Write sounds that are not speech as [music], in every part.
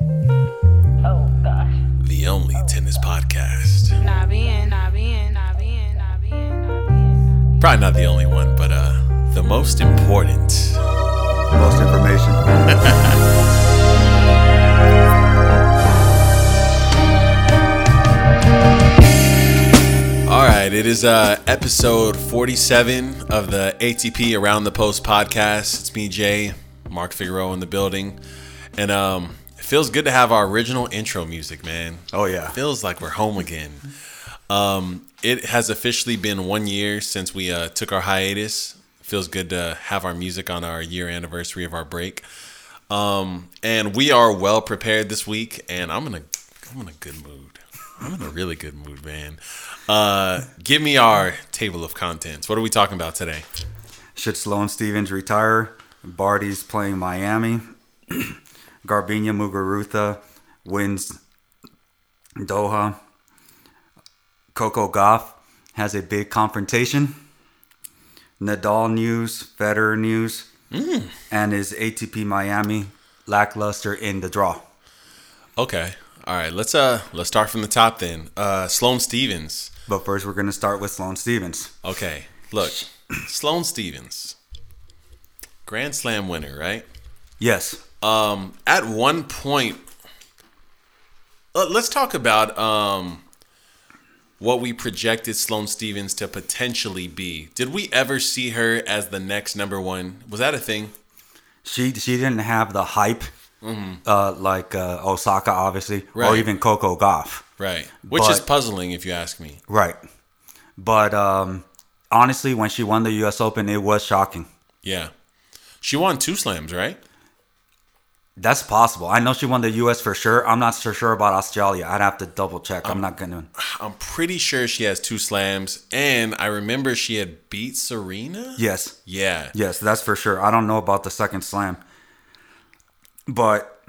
Oh gosh. the only tennis podcast. Not being, not being, not being, not being, not being. Probably not the only one, but uh, the most important. Most information. [laughs] All right, it is uh, episode 47 of the ATP Around the Post podcast. It's me, Jay, Mark Figueroa in the building. And um, it feels good to have our original intro music, man. Oh yeah. feels like we're home again. Um, it has officially been one year since we uh, took our hiatus. Feels good to have our music on our year anniversary of our break. Um, and we are well prepared this week, and I'm in a I'm in a good mood. I'm in a really good mood, man. Uh, give me our table of contents. What are we talking about today? Should Sloane Stevens retire? Barty's playing Miami. [clears throat] Garbiñe Muguruza wins Doha. Coco Gauff has a big confrontation. Nadal news, Federer news, and is ATP Miami lackluster in the draw. Okay, all right. Let's uh let's start from the top then. Uh, Sloane Stevens. But first, we're going to start with Sloane Stevens. Okay, look, [clears throat] Sloane Stevens, Grand Slam winner, right? Yes. Um, at one point, uh, let's talk about um what we projected Sloane Stevens to potentially be. Did we ever see her as the next number one? Was that a thing? She she didn't have the hype uh, like uh, Osaka, obviously, or even Coco Gauff. Right. Which is puzzling if you ask me. Right. But um, honestly, when she won the U.S. Open, it was shocking. Yeah. She won two slams, right? That's possible. I know she won the U.S. for sure. I'm not so sure about Australia. I'd have to double check. I'm not gonna. I'm pretty sure she has two slams, and I remember she had beat Serena. Yes, Yeah. yes, that's for sure. I don't know about the second slam, but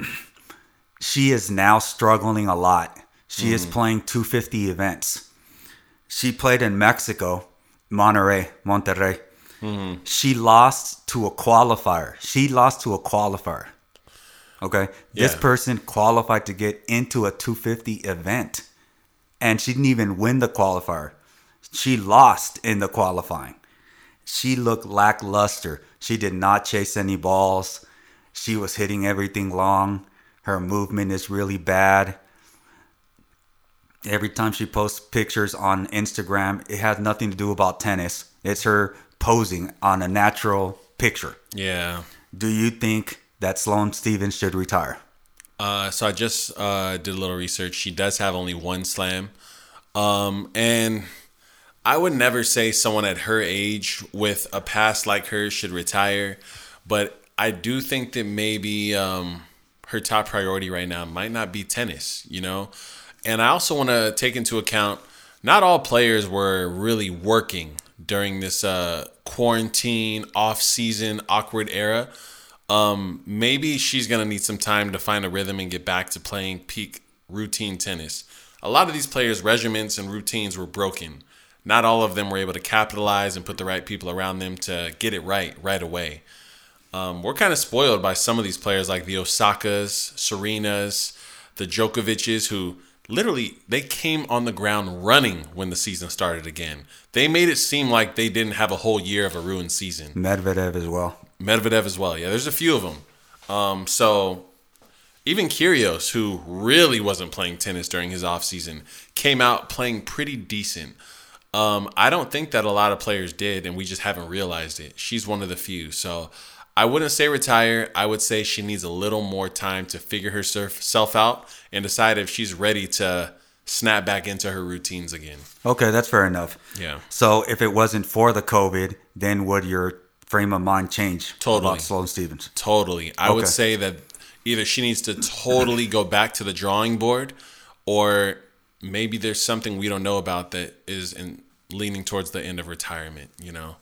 she is now struggling a lot. She is mm. playing 250 events. She played in Mexico, Monterrey, Monterrey. Mm-hmm. She lost to a qualifier. She lost to a qualifier. Okay. This Yeah. person qualified to get into a 250 event. And she didn't even win the qualifier. She lost in the qualifying. She looked lackluster. She did not chase any balls. She was hitting everything long. Her movement is really bad. Every time she posts pictures on Instagram, it has nothing to do about tennis. It's her posing on a natural picture. Yeah. Do you think that Sloane Stevens should retire? Uh, so I just uh, did a little research. She does have only one slam. Um, and I would never say someone at her age with a past like hers should retire. But I do think that maybe um, her top priority right now might not be tennis, you know? And I also want to take into account not all players were really working during this uh, quarantine, off season, awkward era um, maybe she's gonna need some time to find a rhythm and get back to playing peak routine tennis. A lot of these players' regiments and routines were broken. Not all of them were able to capitalize and put the right people around them to get it right right away. Um, we're kind of spoiled by some of these players, like the Osakas, Serenas, the Djokovic's, who literally they came on the ground running when the season started again. They made it seem like they didn't have a whole year of a ruined season. Medvedev as well. Medvedev as well. Yeah, there's a few of them. Um, so even Kyrgios, who really wasn't playing tennis during his offseason, came out playing pretty decent. Um, I don't think that a lot of players did, and we just haven't realized it. She's one of the few. So I wouldn't say retire. I would say she needs a little more time to figure herself out and decide if she's ready to snap back into her routines again. Okay, that's fair enough. Yeah. So if it wasn't for the COVID, then would your frame of mind change Totally. about Sloane Stevens? Totally. I would say that either she needs to totally go back to the drawing board or maybe there's something we don't know about that is in leaning towards the end of retirement, you know.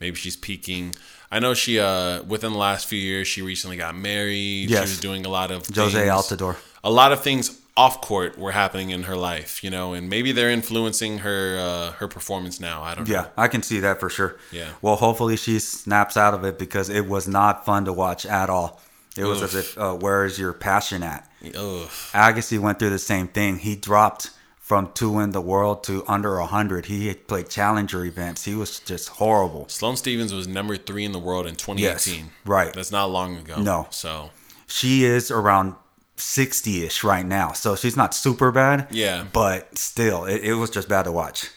Maybe she's peaking. I know she uh within the last few years she recently got married. Yes. She was doing a lot of Jozy things- Altidore. A lot of things off court were happening in her life, you know, and maybe they're influencing her uh her performance now. I don't know. Yeah, I can see that for sure. Yeah. Well, hopefully she snaps out of it because it was not fun to watch at all. It was as if, uh, where is your passion at? Ugh. Agassi went through the same thing. He dropped from two in the world to under 100. He had played challenger events. He was just horrible. Sloane Stevens was number three in the world in 2018. right. That's not long ago. No. So She is around 60 ish right now. So she's not super bad. Yeah. But still, it, it was just bad to watch.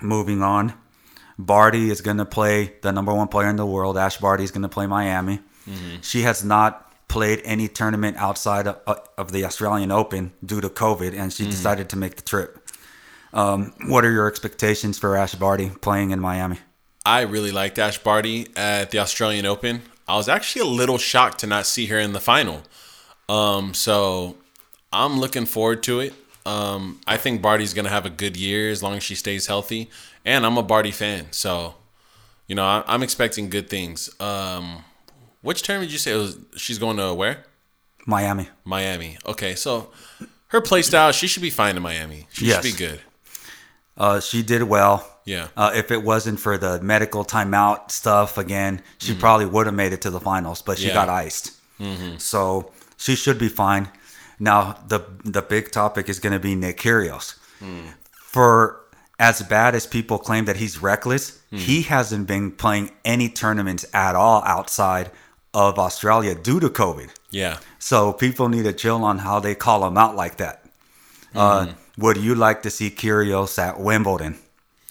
Moving on. Barty is going to play the number one player in the world. Ash Barty is going to play Miami. Mm-hmm. She has not played any tournament outside of, uh, of the Australian Open due to COVID, and she mm. decided to make the trip. Um, what are your expectations for Ash Barty playing in Miami? I really liked Ash Barty at the Australian Open. I was actually a little shocked to not see her in the final. Um, so I'm looking forward to it. Um, I think Barty's gonna have a good year as long as she stays healthy, and I'm a Barty fan, so you know I, I'm expecting good things. Um, which term did you say it was? She's going to where? Miami. Miami. Okay, so her play style, she should be fine in Miami. She Yes. should be good. Uh, she did well. Yeah. Uh, if it wasn't for the medical timeout stuff again, she probably would have made it to the finals, but she Mm-hmm. Yeah. got iced. So she should be fine. Now the the big topic is going to be Nick Kyrgios. Hmm. For as bad as people claim that he's reckless, Hmm. he hasn't been playing any tournaments at all outside of Australia due to COVID. Yeah. So people need to chill on how they call him out like that. Uh, would you like to see Kyrgios at Wimbledon,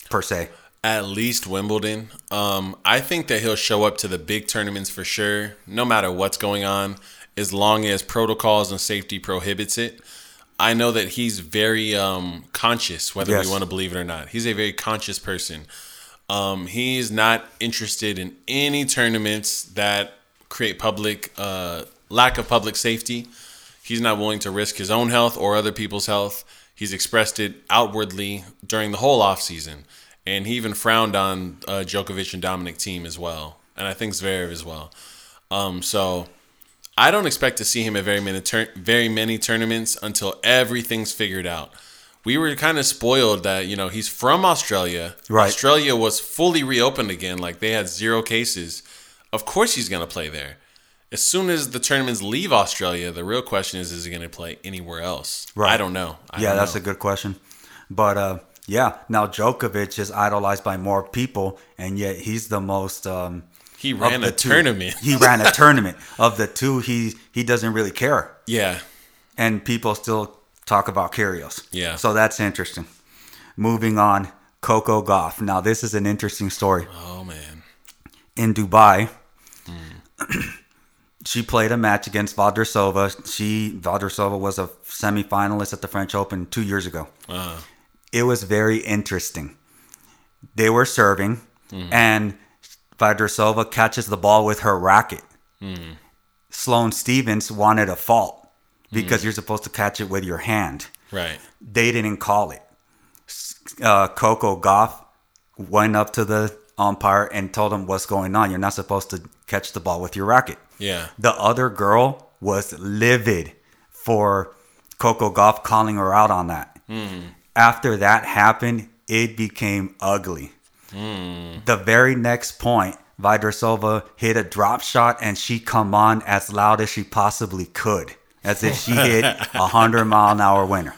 per se? At least Wimbledon. Um, I think that he'll show up to the big tournaments for sure, no matter what's going on, as long as protocols and safety prohibits it. I know that he's very um, conscious, whether Yes. we want to believe it or not. He's a very conscious person. Um, he's not interested in any tournaments that create public uh, lack of public safety. He's not willing to risk his own health or other people's health. He's expressed it outwardly during the whole offseason. And he even frowned on uh, Djokovic and Dominic Thiem as well. And I think Zverev as well. Um, so I don't expect to see him at very many tur- very many tournaments until everything's figured out. We were kind of spoiled that you know he's from Australia. Right. Australia was fully reopened again, like they had zero cases. Of course he's gonna play there. As soon as the tournaments leave Australia, the real question is: Is he gonna play anywhere else? Right. I don't know. I yeah, don't that's know. a good question. But uh, yeah, now Djokovic is idolized by more people, and yet he's the most. Um, He ran a tournament. he ran a [laughs] tournament. Of the two, he he doesn't really care, yeah, and people still talk about Kyrgios. Yeah. So that's interesting. Moving on, Coco Gauff. Now this is an interesting story. Oh man. in Dubai. [clears throat] she played a match against Vondrousova. She Vondrousova was a semifinalist at the French Open two years ago. Uh, It was very interesting. They were serving, and Vondrousova catches the ball with her racket. Sloane Stevens wanted a fault because you're supposed to catch it with your hand right. they didn't call it. Uh, Coco Gauff went up to the umpire and told him what's going on. You're not supposed to catch the ball with your racket. Yeah. The other girl was livid for Coco Gauff calling her out on that. After that happened, it became ugly. Hmm. The very next point, Vondrousova hit a drop shot and she come on as loud as she possibly could, as if she hit [laughs] a hundred mile an hour winner.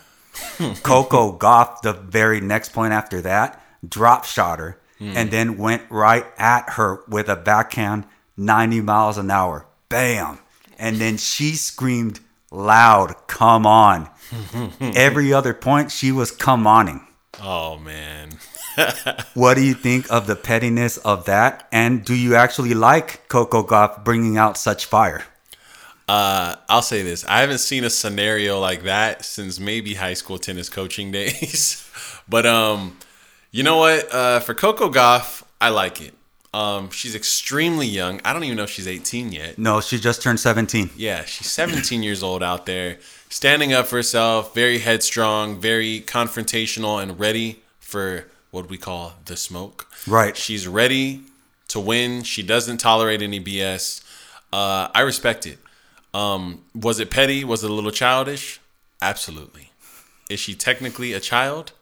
Coco Gauff, the very next point after that, drop shot her hmm. and then went right at her with a backhand 90 miles an hour. Bam. And then she screamed loud, come on. [laughs] Every other point, she was come oning. Oh man. What do you think of the pettiness of that? And do you actually like Coco Gauff bringing out such fire? Uh, I'll say this: I haven't seen a scenario like that since maybe high school tennis coaching [laughs] days. but um, you know what? Uh, for Coco Gauff, I like it. Um, she's extremely young. I don't even know if she's 18 yet. No, she just turned 17. Yeah, she's 17 years old out there, standing up for herself, very headstrong, very confrontational, and ready for what we call the smoke. Right. She's ready to win. She doesn't tolerate any BS. Uh, I respect it. Um, was it petty? Was it a little childish? Absolutely. Is she technically a child?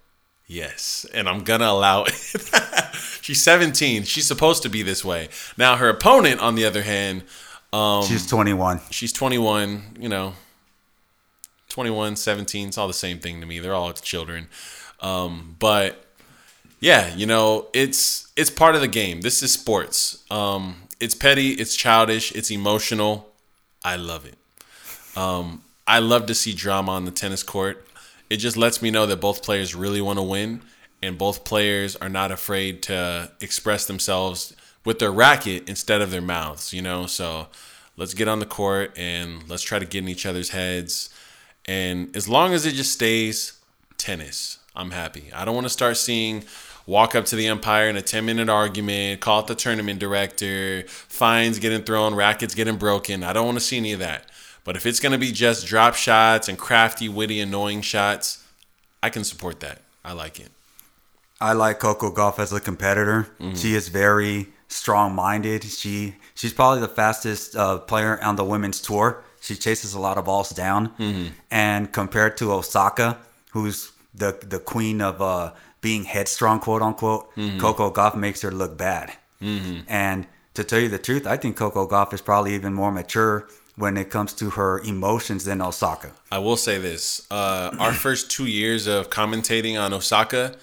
Yes, and I'm gonna allow it. [laughs] She's 17. She's supposed to be this way. Now, her opponent, on the other hand, Um, She's 21. she's 21, you know, 21, 17, it's all the same thing to me. They're all children. Um, but yeah, you know, it's it's part of the game. This is sports. Um, it's petty, it's childish, it's emotional. I love it. Um, I love to see drama on the tennis court. It just lets me know that both players really want to win and both players are not afraid to express themselves with their racket instead of their mouths, you know? So let's get on the court and let's try to get in each other's heads. And as long as it just stays tennis, I'm happy. I don't want to start seeing walk up to the umpire in a 10 minute argument, call it the tournament director, fines getting thrown, rackets getting broken. I don't want to see any of that. But if it's going to be just drop shots and crafty, witty, annoying shots, I can support that. I like it. I like Coco Gauff as a competitor. Mm-hmm. She is very strong-minded. She she's probably the fastest uh, player on the women's tour. She chases a lot of balls down, Mm-hmm. and compared to Osaka, who's the the queen of uh, being headstrong, quote unquote, Mm-hmm. Coco Gauff makes her look bad. And to tell you the truth, I think Coco Gauff is probably even more mature when it comes to her emotions than Osaka. I will say this: uh, our [clears throat] first two years of commentating on Osaka,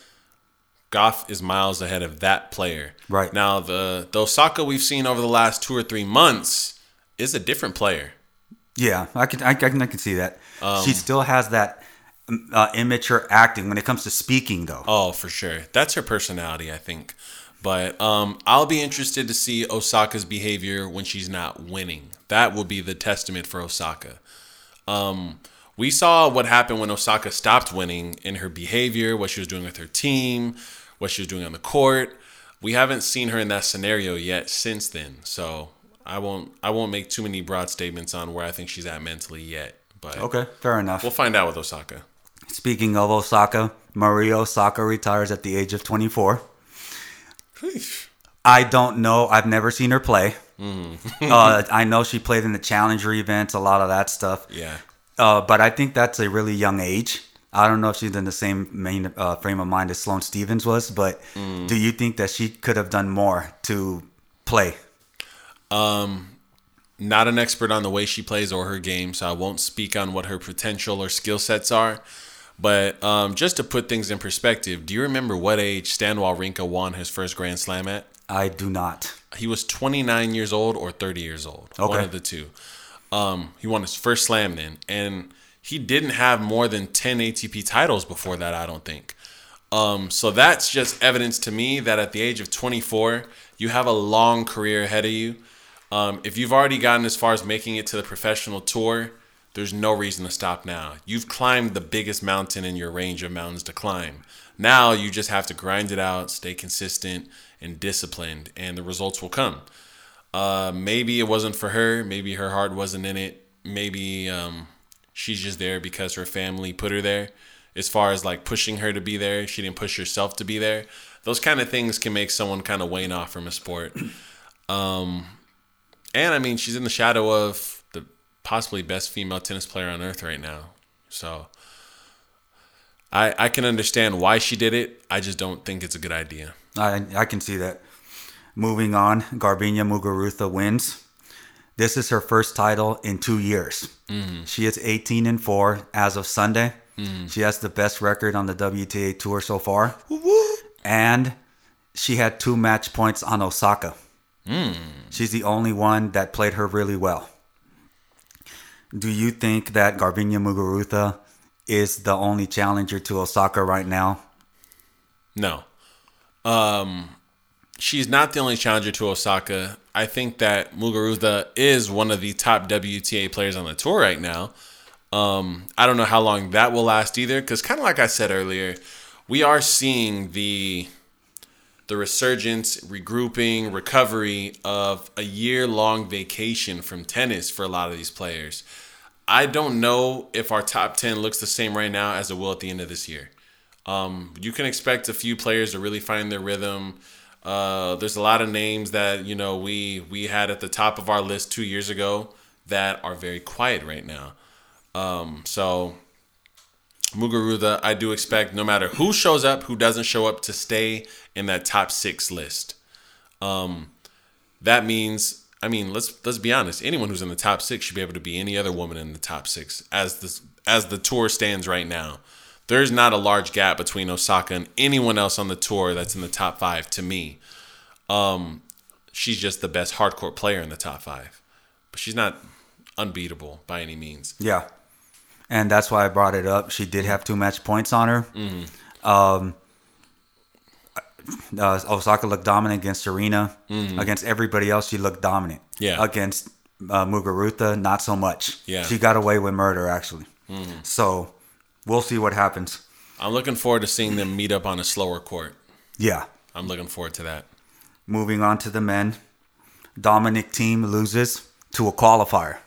Gauff is miles ahead of that player. Right. now, the the Osaka we've seen over the last two or three months is a different player. Yeah, I can I can, I can see that. Um, she still has that uh, immature acting when it comes to speaking, though. Oh, for sure. That's her personality, I think. But um, I'll be interested to see Osaka's behavior when she's not winning. That will be the testament for Osaka. Um, we saw what happened when Osaka stopped winning in her behavior, what she was doing with her team, what she was doing on the court. We haven't seen her in that scenario yet since then. So I won't I won't make too many broad statements on where I think she's at mentally yet. But Okay, fair enough. we'll find out with Osaka. Speaking of Osaka, Maria Osaka retires at the age of 24. I don't know. I've never seen her play. Mm-hmm. uh, [laughs] I know she played in the Challenger events, a lot of that stuff. Yeah. Uh, but I think that's a really young age. I don't know if she's in the same main uh, frame of mind as Sloane Stevens was, but Mm. do you think that she could have done more to play? not an expert on the way she plays or her game, so I won't speak on what her potential or skill sets are. But um, just to put things in perspective, do you remember what age Stan Wawrinka won his first Grand Slam at? I do not. He was 29 years old or 30 years old. One of the two. Um, he won his first slam then. And he didn't have more than 10 ATP titles before that, I don't think. Um, so that's just evidence to me that at the age of 24, you have a long career ahead of you. Um, if you've already gotten as far as making it to the professional tour, there's no reason to stop now. You've climbed the biggest mountain in your range of mountains to climb. Now you just have to grind it out, stay consistent and disciplined, and the results will come. Uh, maybe it wasn't for her. Maybe her heart wasn't in it. Maybe um, she's just there because her family put her there. As far as like pushing her to be there, she didn't push herself to be there. Those kind of things can make someone kind of wane off from a sport. Um, and I mean, she's in the shadow of possibly best female tennis player on earth right now. So I I can understand why she did it. I just don't think it's a good idea. I I can see that. Moving on, Garbiñe Muguruza wins. This is her first title in two years. Mm-hmm. She is 18 and four as of Sunday. Mm-hmm. She has the best record on the WTA tour so far, and she had two match points on Osaka. Mm. She's the only one that played her really well. Do you think that Garbiñe Muguruza is the only challenger to Osaka right now? No. Um, she's not the only challenger to Osaka. I think that Muguruza is one of the top WTA players on the tour right now. Um, I don't know how long that will last either, because kind of like I said earlier, we are seeing the the resurgence, regrouping, recovery of a year long vacation from tennis for a lot of these players. I don't know if our top 10 looks the same right now as it will at the end of this year. Um, you can expect a few players to really find their rhythm. Uh, there's a lot of names that you know we we had at the top of our list two years ago that are very quiet right now. Um, so Muguruza, I do expect no matter who shows up, who doesn't show up, to stay in that top six list. Um, that means I mean, let's let's be honest. Anyone who's in the top six should be able to be any other woman in the top six as this as the tour stands right now. There's not a large gap between Osaka and anyone else on the tour that's in the top five. To me, um, she's just the best hard court player in the top five, but she's not unbeatable by any means. Yeah. And that's why I brought it up. She did have two match points on her. Um, uh, Osaka looked dominant against Serena. Against everybody else, she looked dominant. Yeah. Against uh, Muguruza, not so much. Yeah. She got away with murder, actually. So we'll see what happens. I'm looking forward to seeing them meet up on a slower court. Yeah. I'm looking forward to that. Moving on to the men. Dominic Thiem loses to a qualifier.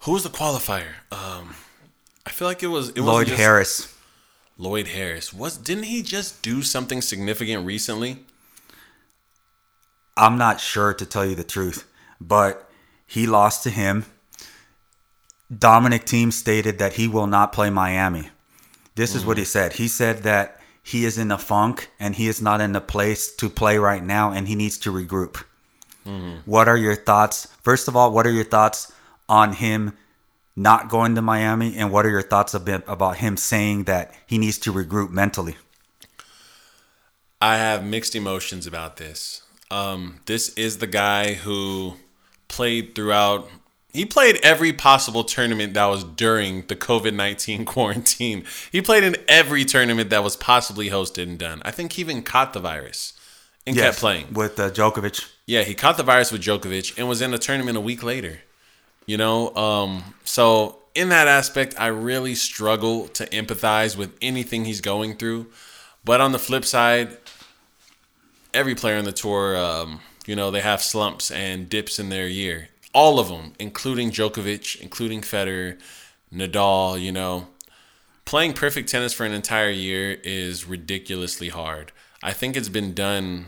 Who was the qualifier? Um, I feel like it was it Lloyd was Harris. Lloyd Harris was didn't he just do something significant recently? I'm not sure to tell you the truth, but he lost to him. Dominic Thiem stated that he will not play Miami. This is what he said. He said that he is in a funk and he is not in a place to play right now and he needs to regroup. What are your thoughts? First of all, what are your thoughts on him not going to Miami and what are your thoughts about him saying that he needs to regroup mentally? I have mixed emotions about this. Um, this is the guy who played throughout. He played every possible tournament that was during the COVID 19 [laughs] quarantine. He played in every tournament that was possibly hosted and done. I think he even caught the virus and kept playing. with uh, Djokovic. Yeah, he caught the virus with Djokovic and was in a tournament a week later. You know, um, so in that aspect, I really struggle to empathize with anything he's going through. But on the flip side, every player on the tour, um, you know, they have slumps and dips in their year. All of them, including Djokovic, including Federer, Nadal. You know, playing perfect tennis for an entire year is ridiculously hard. I think it's been done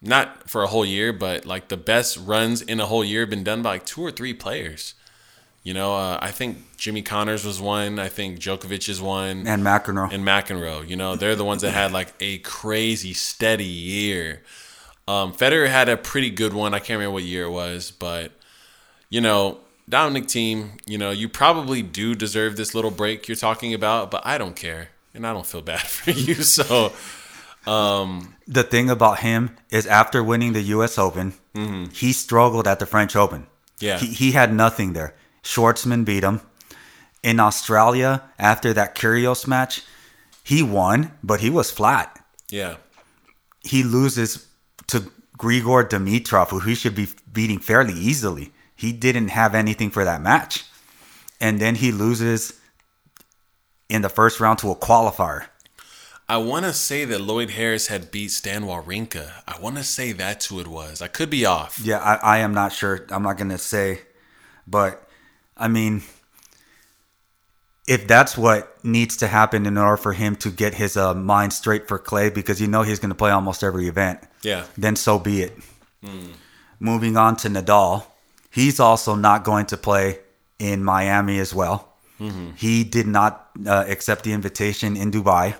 not for a whole year, but like the best runs in a whole year have been done by like two or three players. You know, uh, I think Jimmy Connors was one. I think Djokovic is one And McEnroe. and McEnroe. You know, they're the ones that had like a crazy steady year. Um, Federer had a pretty good one. I can't remember what year it was, but you know, Dominic Thiem, you know, you probably do deserve this little break you're talking about, but I don't care, and I don't feel bad [laughs] for you. So um, the thing about him is after winning the U.S. Open, he struggled at the French Open. Yeah. he, he had nothing there. Schwartzman beat him. In Australia, after that Kyrgios match, he won, but he was flat. yeah, He loses to Grigor Dimitrov, who he should be beating fairly easily. He didn't have anything for that match, and then he loses in the first round to a qualifier. I want to say that Lloyd Harris had beat Stan Wawrinka. I want to say that's who it was. I could be off. Yeah, I, I am not sure. I'm not gonna say, but I mean, if that's what needs to happen in order for him to get his uh, mind straight for Clay, because you know he's gonna play almost every event, Yeah, then so be it. Moving on to Nadal, he's also not going to play in Miami as well. He did not uh, accept the invitation in Dubai.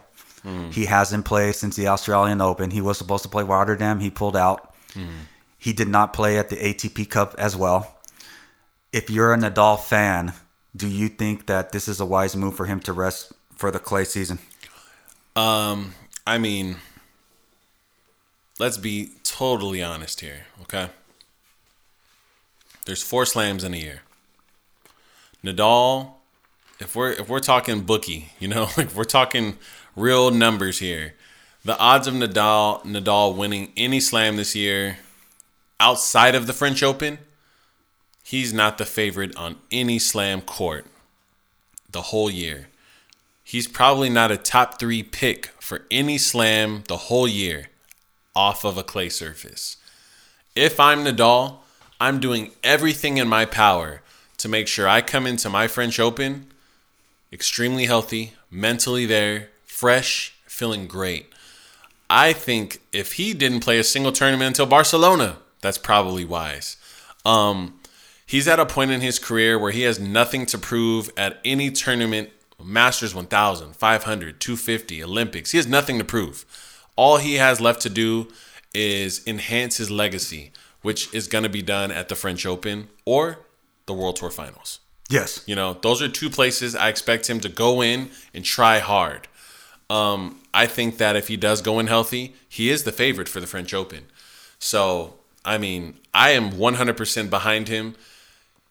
He hasn't played since the Australian Open. He was supposed to play Rotterdam. He pulled out. He did not play at the ATP Cup as well. If you're a Nadal fan, do you think that this is a wise move for him to rest for the clay season? Um, I mean, let's be totally honest here, okay? There's four slams in a year. Nadal, if we're if we're talking bookie, you know, [laughs] like we're talking real numbers here, the odds of Nadal Nadal winning any slam this year outside of the French Open, he's not the favorite on any slam court the whole year. He's probably not a top three pick for any slam the whole year off of a clay surface. If I'm Nadal, I'm doing everything in my power to make sure I come into my French Open extremely healthy, mentally there, fresh, feeling great. I think if he didn't play a single tournament until Barcelona, that's probably wise. Um, he's at a point in his career where he has nothing to prove at any tournament Masters 1000, 500, 250, Olympics. He has nothing to prove. All he has left to do is enhance his legacy, which is going to be done at the French Open or the World Tour Finals. Yes. You know, those are two places I expect him to go in and try hard. Um, I think that if he does go in healthy, he is the favorite for the French Open. So, I mean, I am 100% behind him.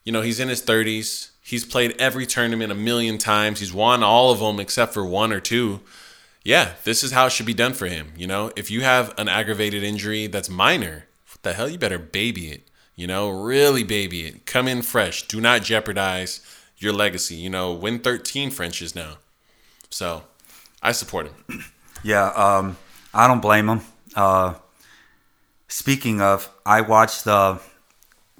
You know, he's in his 30s. He's played every tournament a million times. He's won all of them except for one or two. Yeah, this is how it should be done for him. You know, if you have an aggravated injury that's minor, what the hell, you better baby it. You know, really baby it. Come in fresh. Do not jeopardize your legacy. You know, win 13 Frenches now. So, I support him. [clears throat] Yeah, um, I don't blame him. Uh, speaking of, I watched the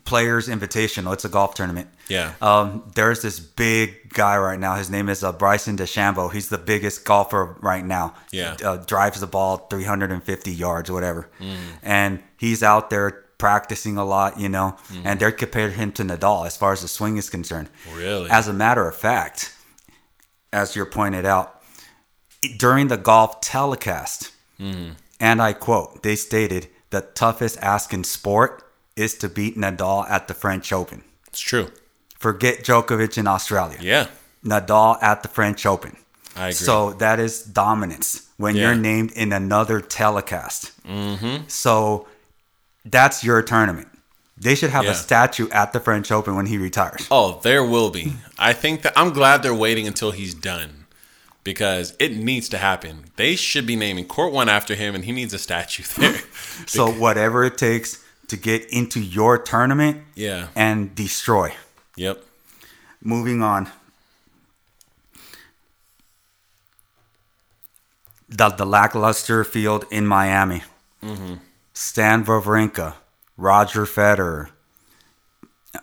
Players Invitational. It's a golf tournament. Yeah. Um, there's this big guy right now. His name is uh, Bryson DeChambeau. He's the biggest golfer right now. Yeah. Uh, drives the ball 350 yards, whatever. And he's out there practicing a lot, you know. And they're comparing him to Nadal as far as the swing is concerned. Really? As a matter of fact, as you're pointed out, during the golf telecast, and I quote, they stated the toughest ask in sport is to beat Nadal at the French Open. It's true. Forget Djokovic in Australia. Yeah. Nadal at the French Open. I agree. So that is dominance when Yeah. you're named in another telecast. Mm-hmm. So that's your tournament. They should have Yeah. a statue at the French Open when he retires. Oh, there will be. I think that I'm glad they're waiting until he's done because it needs to happen. They should be naming court one after him, and he needs a statue [laughs] there. So whatever it takes to get into your tournament yeah. and destroy. Yep. Moving on. The, the lackluster field in Miami. Stan Wawrinka, Roger Federer,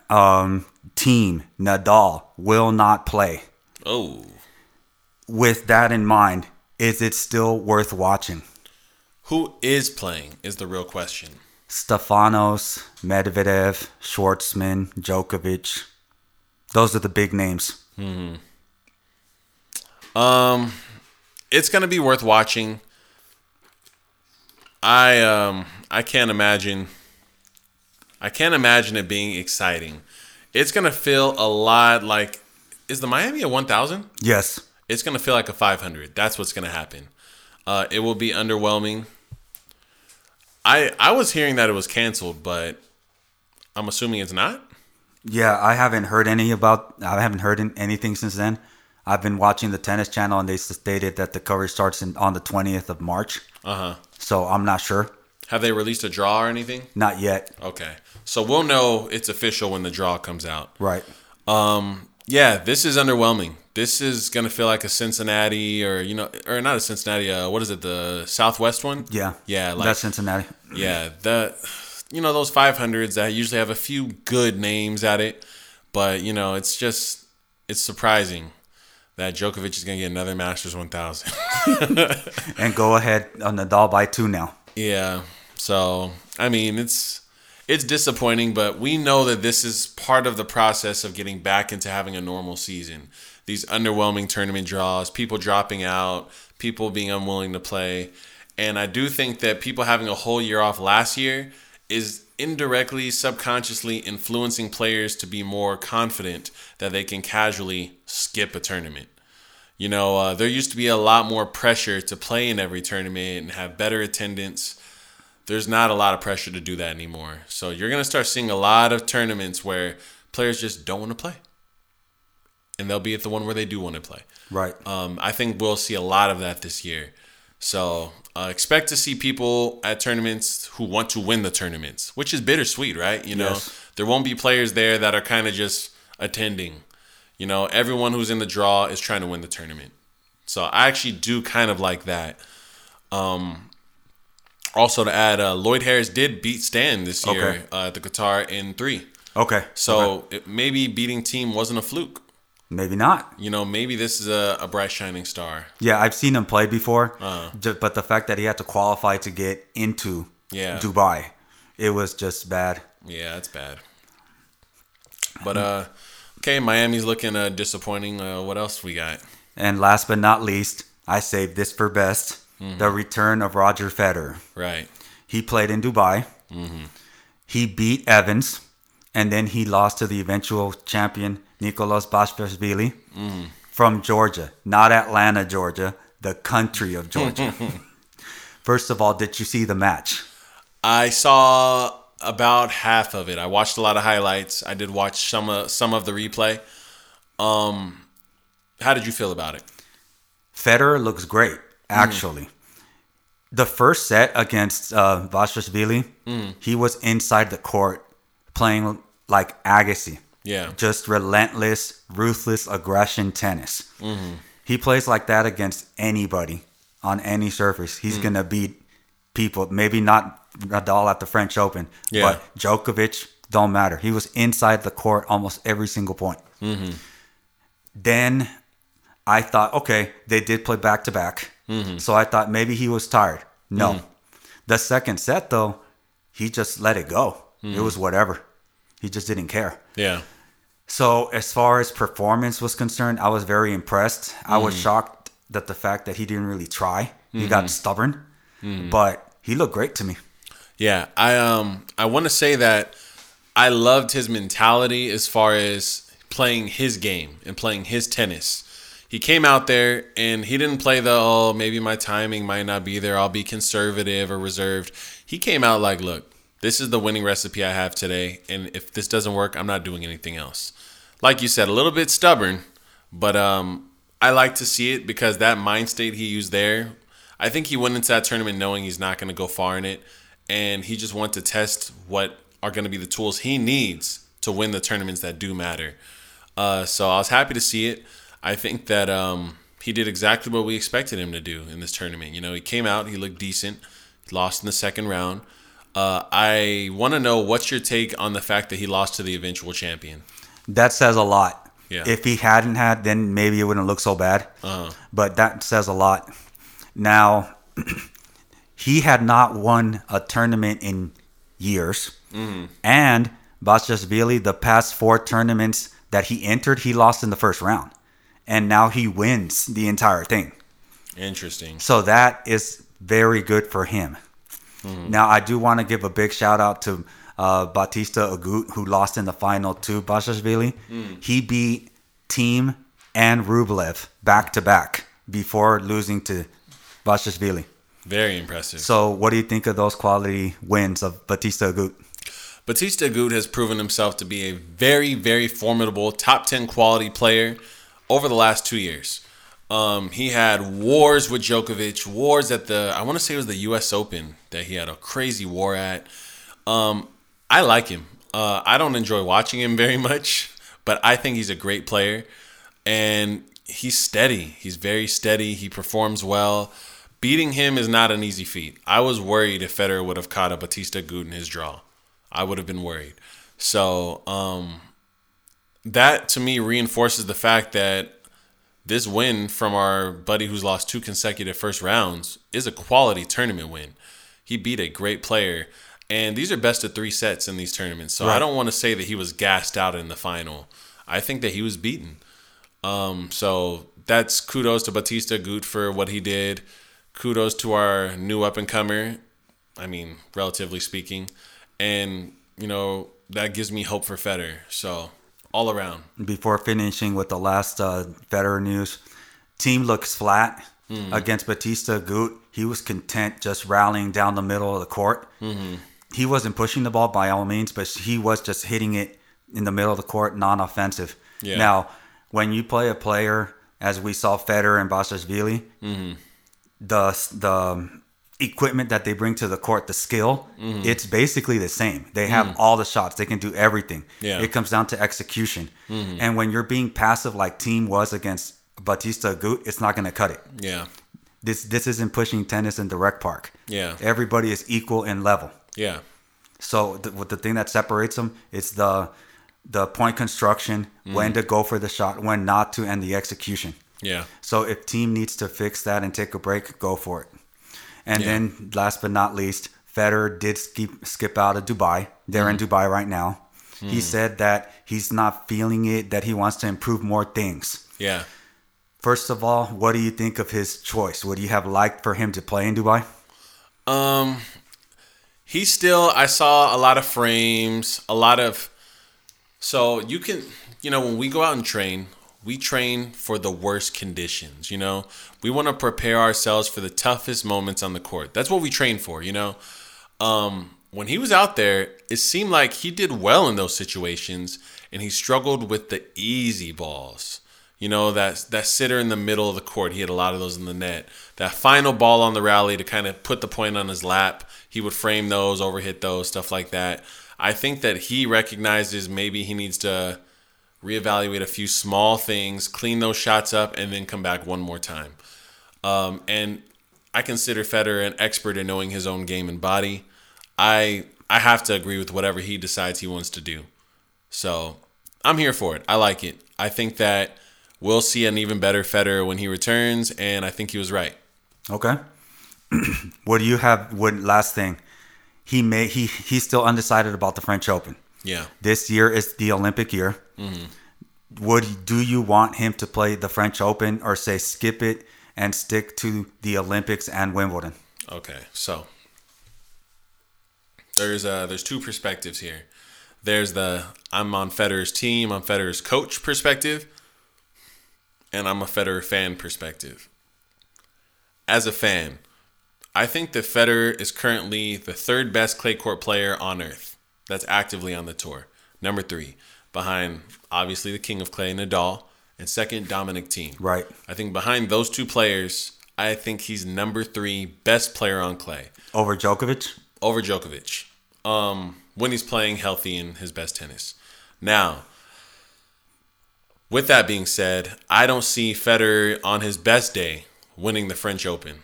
um, Thiem Nadal will not play. Oh, With that in mind, is it still worth watching? who is playing is the real question. Stefanos, Medvedev, Schwartzman, Djokovic. Those are the big names. Um, it's gonna be worth watching. I um I can't imagine. I can't imagine it being exciting. It's gonna feel a lot like. Is the Miami a one thousand? Yes. It's gonna feel like a five hundred. That's what's gonna happen. Uh, it will be underwhelming. I I was hearing that it was canceled, but I'm assuming it's not. Yeah, I haven't heard any about. I haven't heard anything since then. I've been watching the tennis channel, and they stated that the coverage starts in, on the twentieth of March. Uh huh. So I'm not sure. Have they released a draw or anything? Not yet. Okay, so we'll know it's official when the draw comes out. Right. Um, yeah, this is underwhelming. This is gonna feel like a Cincinnati or you know, or not a Cincinnati. Uh, what is it? The Southwest one? Yeah. Yeah, like That's Cincinnati. yeah, the you know those five hundreds that usually have a few good names at it, but you know it's just it's surprising that Djokovic is gonna get another Masters one thousand. [laughs] And go ahead on Nadal by two now. Yeah. So I mean, it's it's disappointing, but we know that this is part of the process of getting back into having a normal season. These underwhelming tournament draws, people dropping out, people being unwilling to play, and I do think that people having a whole year off last year is indirectly, subconsciously influencing players to be more confident that they can casually skip a tournament. You know, uh, there used to be a lot more pressure to play in every tournament and have better attendance. There's not a lot of pressure to do that anymore. So you're going to start seeing a lot of tournaments where players just don't want to play. And they'll be at the one where they do want to play. Right. Um, I think we'll see a lot of that this year. So uh, expect to see people at tournaments who want to win the tournaments, which is bittersweet, right? You know, Yes. there won't be players there that are kind of just attending. You know, everyone who's in the draw is trying to win the tournament. So I actually do kind of like that. Um, also to add, uh, Lloyd Harris did beat Stan this year Okay. uh, at the Qatar in three. Okay. So Okay. it, maybe beating Thiem wasn't a fluke. Maybe not. You know, maybe this is a, a bright shining star. Yeah, I've seen him play before. Uh. ju- but the fact that he had to qualify to get into Yeah. Dubai, it was just bad. Yeah, it's bad. But uh, okay, Miami's looking uh, disappointing. Uh, what else we got? And last but not least, I saved this for best: Mm-hmm. the return of Roger Federer. Right. He played in Dubai. Mm-hmm. he beat Evans, and then he lost to the eventual champion Nicolas Bashvashvili from Georgia, not Atlanta, Georgia, the country of Georgia. [laughs] First of all, did you see the match? I saw about half of it. I watched a lot of highlights. I did watch some of some of the replay. Um, how did you feel about it? Federer looks great, actually. The first set against uh, Vashvashvili, he was inside the court playing like Agassi. Yeah. Just relentless, ruthless aggression tennis. Mm-hmm. He plays like that against anybody on any surface. He's mm. going to beat people. Maybe not Nadal at the French Open, Yeah. but Djokovic, don't matter. He was inside the court almost every single point. Mm-hmm. Then I thought, okay, they did play back to back. Mm-hmm. So I thought maybe he was tired. No. The second set, though, he just let it go. It was whatever. He just didn't care. Yeah. So as far as performance was concerned, I was very impressed. I was mm-hmm. shocked that the fact that he didn't really try. He got mm-hmm. stubborn, mm-hmm. but he looked great to me. Yeah, I um I want to say that I loved his mentality as far as playing his game and playing his tennis. He came out there and he didn't play the oh maybe my timing might not be there. I'll be conservative or reserved. He came out like, look, this is the winning recipe I have today, and if this doesn't work, I'm not doing anything else. Like you said, a little bit stubborn, but um I like to see it because that mind state he used there. I think he went into that tournament knowing he's not going to go far in it, and he just wanted to test what are going to be the tools he needs to win the tournaments that do matter. Uh, so I was happy to see it. I think that um, he did exactly what we expected him to do in this tournament. You know, he came out, he looked decent, lost in the second round. Uh, I want to know what's your take on the fact that he lost to the eventual champion. That says a lot. Yeah. If he hadn't had, then maybe it wouldn't look so bad. Uh-huh. But that says a lot. Now, [clears throat] he had not won a tournament in years, Mm-hmm. and Bashashvili, the past four tournaments that he entered, he lost in the first round, and now he wins the entire thing. Interesting. So that is very good for him. Now, I do want to give a big shout out to uh, Bautista Agut, who lost in the final to Bashashvili. He beat Thiem and Rublev back to back before losing to Bashashvili. Very impressive. So, what do you think of those quality wins of Bautista Agut? Bautista Agut has proven himself to be a very, very formidable top 10 quality player over the last two years. Um, he had wars with Djokovic, wars at the, I want to say it was the US Open that he had a crazy war at. Um, I like him. Uh, I don't enjoy watching him [laughs] very much, but I think he's a great player. And he's steady. He's very steady. He performs well. Beating him is not an easy feat. I was worried if Federer would have caught a Bautista Agut in his draw. I would have been worried. So um, that to me reinforces the fact that this win from our buddy who's lost two consecutive first rounds is a quality tournament win. He beat a great player. And these are best of three sets in these tournaments. So I don't want to say that he was gassed out in the final. I think that he was beaten. Um, so that's kudos to Batista Gut for what he did. Kudos to our new up and comer. I mean, relatively speaking, and you know that gives me hope for Federer. So all around, Before finishing with the last uh, Federer news, Thiem looks flat hmm. against Bautista Agut. He was content just rallying down the middle of the court. Mm-hmm. He wasn't pushing the ball by all means, but he was just hitting it in the middle of the court, non-offensive. Yeah. Now, when you play a player, as we saw Federer and Bashashvili, mm-hmm. the the equipment that they bring to the court, the skill, mm-hmm. it's basically the same. They have mm-hmm. all the shots. They can do everything. Yeah. It comes down to execution. Mm-hmm. And when you're being passive like Thiem was against Bautista Agut, it's not going to cut it. yeah, This this isn't pushing tennis in the rec park. Yeah. Everybody is equal in level. yeah, So the, the thing that separates them is the the point construction, when to go for the shot, when not to, and the execution. yeah, So if Thiem needs to fix that and take a break, go for it. And Yeah. then last but not least, Federer did skip skip out of Dubai. They're in Dubai right now. He said that he's not feeling it, that he wants to improve more things. yeah. First of all, what do you think of his choice? Would you have liked for him to play in Dubai? Um, He still, I saw a lot of frames, a lot of. So you can, you know, when we go out and train, we train for the worst conditions, you know? We want to prepare ourselves for the toughest moments on the court. That's what we train for, you know? Um, when he was out there, it seemed like he did well in those situations and he struggled with the easy balls. You know, that that sitter in the middle of the court, he had a lot of those in the net. That final ball on the rally to kind of put the point on his lap, he would frame those, overhit those, stuff like that. I think that he recognizes maybe he needs to reevaluate a few small things, clean those shots up, and then come back one more time. Um, and I consider Federer an expert in knowing his own game and body. I I have to agree with whatever he decides he wants to do. So I'm here for it. I like it. I think that we'll see an even better Federer when he returns, and I think he was right. Okay. [clears throat] what do you have? What last thing? He may he he's still undecided about the French Open. Yeah. This year is the Olympic year. Would do you want him to play the French Open or say skip it and stick to the Olympics and Wimbledon? Okay, so there's uh there's two perspectives here. There's the I'm on Federer's team, I'm Federer's coach perspective, and I'm a Federer fan perspective. As a fan, I think that Federer is currently the third best clay court player on earth that's actively on the tour. Number three, behind obviously the king of clay, Nadal, and second, Dominic Thiem. Right. I think behind those two players, I think he's number three best player on clay Over Djokovic? over Djokovic um, when he's playing healthy in his best tennis. Now, with that being said, I don't see Federer on his best day winning the French Open.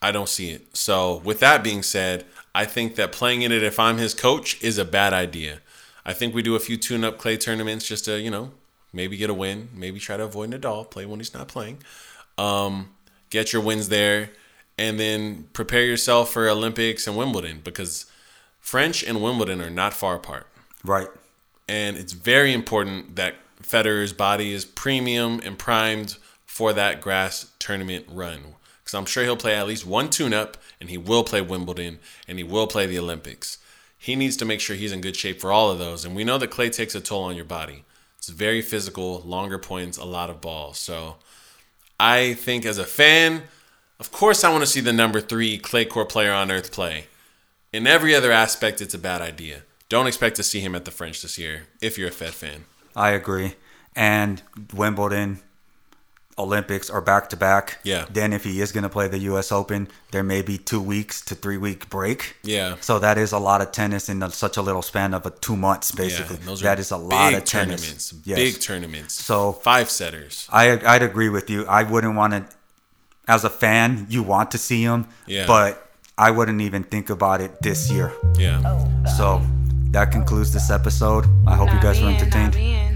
I don't see it. So, with that being said, I think that playing in it if I'm his coach is a bad idea. I think we do a few tune up clay tournaments just to, you know, maybe get a win, maybe try to avoid Nadal, play when he's not playing. Um, get your wins there, and then prepare yourself for Olympics and Wimbledon because French and Wimbledon are not far apart. Right. And it's very important that Federer's body is premium and primed for that grass tournament run. Because I'm sure he'll play at least one tune up and he will play Wimbledon and he will play the Olympics. He needs to make sure he's in good shape for all of those. And we know that clay takes a toll on your body. It's very physical, longer points, a lot of balls. So I think as a fan, of course, I want to see the number three clay court player on earth play. In every other aspect, it's a bad idea. Don't expect to see him at the French this year if you're a Fed fan. I agree. And Wimbledon, Olympics are back to back. Yeah. Then if he is going to play the U.S. Open, there may be two weeks to three week break. Yeah. So that is a lot of tennis in such a little span of a two months, basically. Yeah, those are that is a lot big of tennis. tournaments. Yes. Big tournaments. So- five setters. I I'd agree with you. I wouldn't want to, as a fan, you want to see him, Yeah. but I wouldn't even think about it this year. Yeah. So that concludes this episode. I hope you guys were Nah, being, nah, entertained. being.